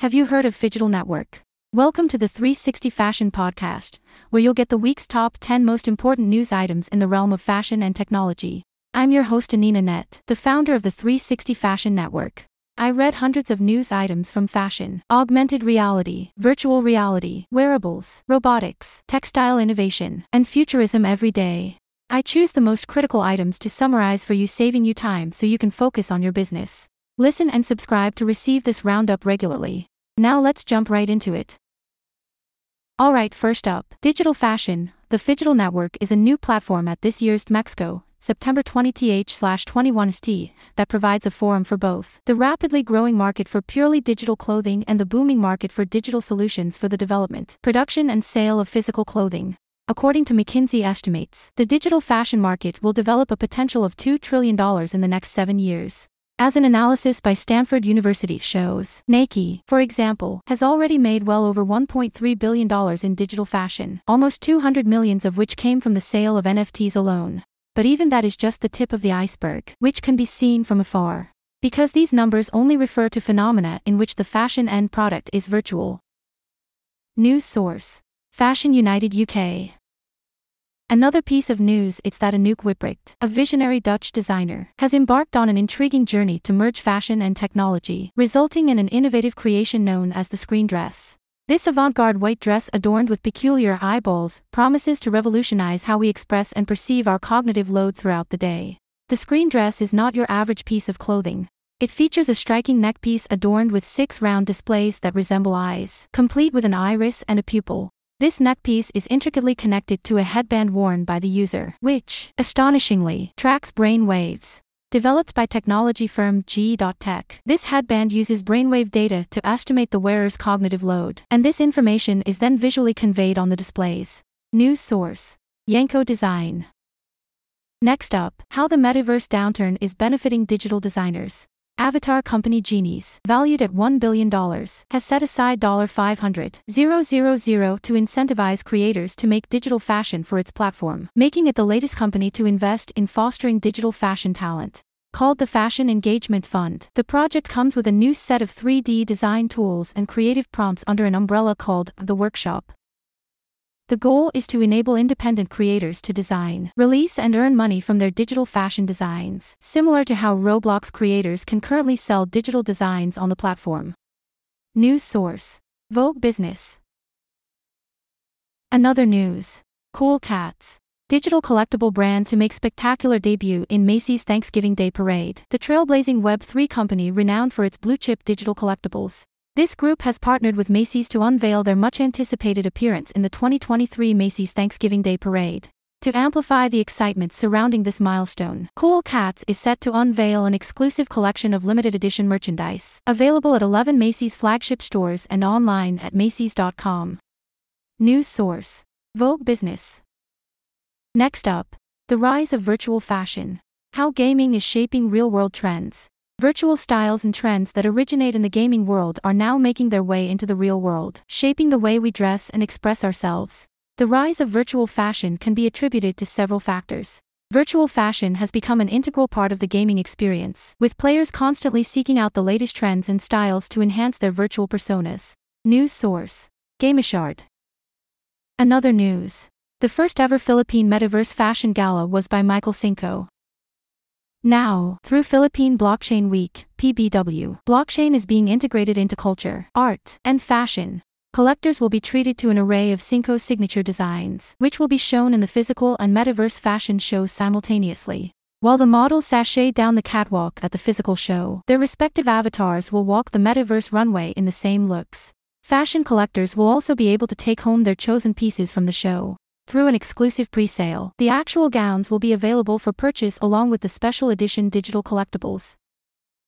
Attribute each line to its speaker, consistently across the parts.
Speaker 1: Have you heard of Phygital Network? Welcome to the 360 Fashion Podcast, where you'll get the week's top 10 most important news items in the realm of fashion and technology. I'm your host, Anina Net, the founder of the 360 Fashion Network. I read hundreds of news items from fashion, augmented reality, virtual reality, wearables, robotics, textile innovation, and futurism every day. I choose the most critical items to summarize for you, saving you time so you can focus on your business. Listen and subscribe to receive this roundup regularly. Now let's jump right into it. Alright, first up, Digital Fashion. The Phygital Network is a new platform at this year's Mexco, September 20th/21st, that provides a forum for both the rapidly growing market for purely digital clothing and the booming market for digital solutions for the development, production, and sale of physical clothing. According to McKinsey estimates, the digital fashion market will develop a potential of $2 trillion in the next seven years. As an analysis by Stanford University shows, Nike, for example, has already made well over $1.3 billion in digital fashion, almost 200 millions of which came from the sale of NFTs alone. But even that is just the tip of the iceberg, which can be seen from afar. Because these numbers only refer to phenomena in which the fashion end product is virtual. News source Fashion United UK. Another piece of news is that Anouk Wipprecht, a visionary Dutch designer, has embarked on an intriguing journey to merge fashion and technology, resulting in an innovative creation known as the screen dress. This avant-garde white dress adorned with peculiar eyeballs promises to revolutionize how we express and perceive our cognitive load throughout the day. The screen dress is not your average piece of clothing. It features a striking neckpiece adorned with six round displays that resemble eyes, complete with an iris and a pupil. This neckpiece is intricately connected to a headband worn by the user, which, astonishingly, tracks brain waves. Developed by technology firm g.tec, this headband uses brainwave data to estimate the wearer's cognitive load, and this information is then visually conveyed on the displays. News source Yanko Design. Next up, how the metaverse downturn is benefiting digital designers. Avatar company Genies, valued at $1 billion, has set aside $500,000 to incentivize creators to make digital fashion for its platform, making it the latest company to invest in fostering digital fashion talent. Called the Fashion Engagement Fund, the project comes with a new set of 3D design tools and creative prompts under an umbrella called The Workshop. The goal is to enable independent creators to design, release, and earn money from their digital fashion designs, similar to how Roblox creators can currently sell digital designs on the platform. News source Vogue Business. Another news Cool Cats. Digital collectible brand to make spectacular debut in Macy's Thanksgiving Day Parade. The trailblazing Web3 company renowned for its blue chip digital collectibles this group has partnered with Macy's to unveil their much anticipated appearance in the 2023 Macy's Thanksgiving Day Parade. To amplify the excitement surrounding this milestone, Cool Cats is set to unveil an exclusive collection of limited edition merchandise, available at 11 Macy's flagship stores and online at Macy's.com. News source Vogue Business. Next up, the rise of virtual fashion. How gaming is shaping real world trends. Virtual styles and trends that originate in the gaming world are now making their way into the real world, shaping the way we dress and express ourselves. The rise of virtual fashion can be attributed to several factors. Virtual fashion has become an integral part of the gaming experience, with players constantly seeking out the latest trends and styles to enhance their virtual personas. News source Gamashard. Another news. The first ever Philippine Metaverse Fashion Gala was by Michael Cinco. Now, through Philippine Blockchain Week, PBW, blockchain is being integrated into culture, art, and fashion. Collectors will be treated to an array of Cinco signature designs, which will be shown in the physical and metaverse fashion shows simultaneously. While the models sashay down the catwalk at the physical show, their respective avatars will walk the metaverse runway in the same looks. Fashion collectors will also be able to take home their chosen pieces from the show. Through an exclusive pre-sale, the actual gowns will be available for purchase along with the special edition digital collectibles.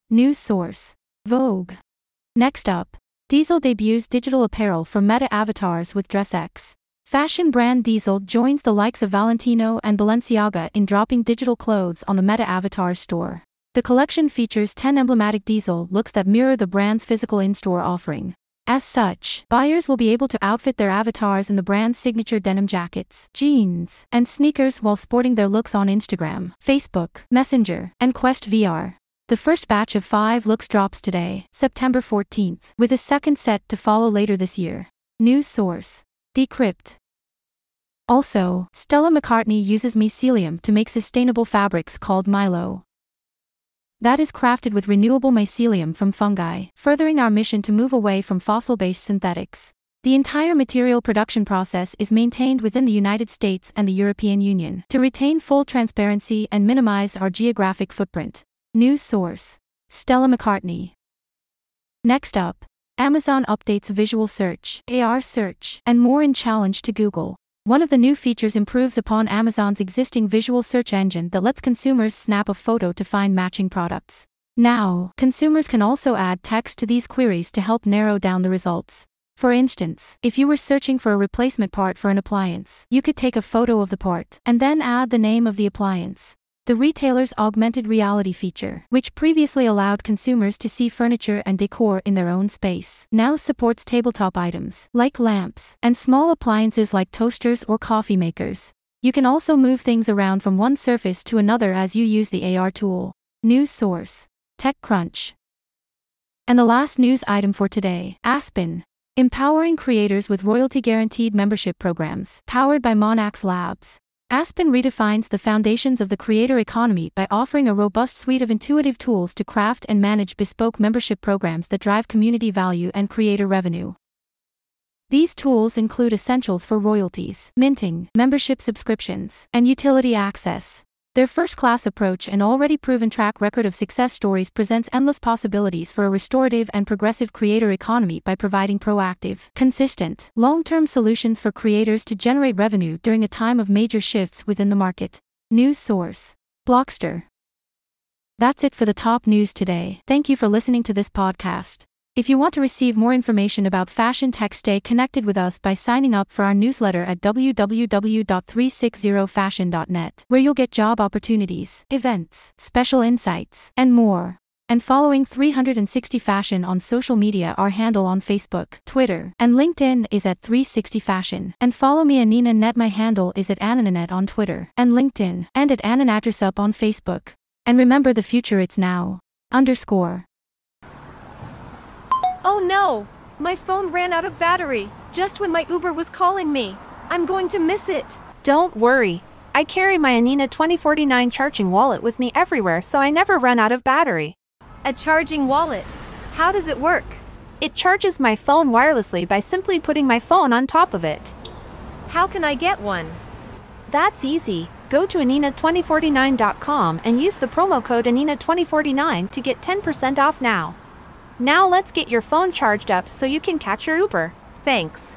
Speaker 1: News source Vogue. Next up, Diesel debuts digital apparel for Meta avatars with DressX. Fashion brand Diesel joins the likes of Valentino and Balenciaga in dropping digital clothes on the Meta Avatars store. The collection features 10 emblematic Diesel looks that mirror the brand's physical in-store offering. As such, buyers will be able to outfit their avatars in the brand's signature denim jackets, jeans, and sneakers while sporting their looks on Instagram, Facebook, Messenger, and Quest VR. The first batch of five looks drops today, September 14th, with a second set to follow later this year. News source Decrypt. Also, Stella McCartney uses mycelium to make sustainable fabrics called Mylo. That is crafted with renewable mycelium from fungi, furthering our mission to move away from fossil based synthetics. The entire material production process is maintained within the United States and the European Union to retain full transparency and minimize our geographic footprint. News source Stella McCartney. Next up, Amazon updates visual search, AR search, and more in challenge to Google. One of the new features improves upon Amazon's existing visual search engine that lets consumers snap a photo to find matching products. Now, consumers can also add text to these queries to help narrow down the results. For instance, if you were searching for a replacement part for an appliance, you could take a photo of the part and then add the name of the appliance. The retailer's augmented reality feature, which previously allowed consumers to see furniture and decor in their own space, now supports tabletop items, like lamps, and small appliances like toasters or coffee makers. You can also move things around from one surface to another as you use the AR tool. News source TechCrunch. And the last news item for today Aspen. Empowering creators with royalty guaranteed membership programs, powered by Monax Labs. Aspen redefines the foundations of the creator economy by offering a robust suite of intuitive tools to craft and manage bespoke membership programs that drive community value and creator revenue. These tools include essentials for royalties, minting, membership subscriptions, and utility access. Their first class approach and already proven track record of success stories presents endless possibilities for a restorative and progressive creator economy by providing proactive, consistent, long term solutions for creators to generate revenue during a time of major shifts within the market. News source Blockster. That's it for the top news today. Thank you for listening to this podcast. If you want to receive more information about fashion tech, stay connected with us by signing up for our newsletter at www.360fashion.net, where you'll get job opportunities, events, special insights, and more. And following 360 Fashion on social media, our handle on Facebook, Twitter, and LinkedIn is at 360 Fashion. And follow me Anina Net. My handle is at Anananet on Twitter and LinkedIn, and at Ananatrisup on Facebook. And remember the future it's now. Underscore.
Speaker 2: Oh no! My phone ran out of battery, just when my Uber was calling me. I'm going to miss it.
Speaker 3: Don't worry. I carry my Anina 2049 charging wallet with me everywhere so I never run out of battery.
Speaker 2: A charging wallet. How does it work?
Speaker 3: It charges my phone wirelessly by simply putting my phone on top of it.
Speaker 2: How can I get one?
Speaker 3: That's easy. Go to Anina2049.com and use the promo code Anina2049 to get 10% off now. Now let's get your phone charged up so you can catch your Uber.
Speaker 2: Thanks.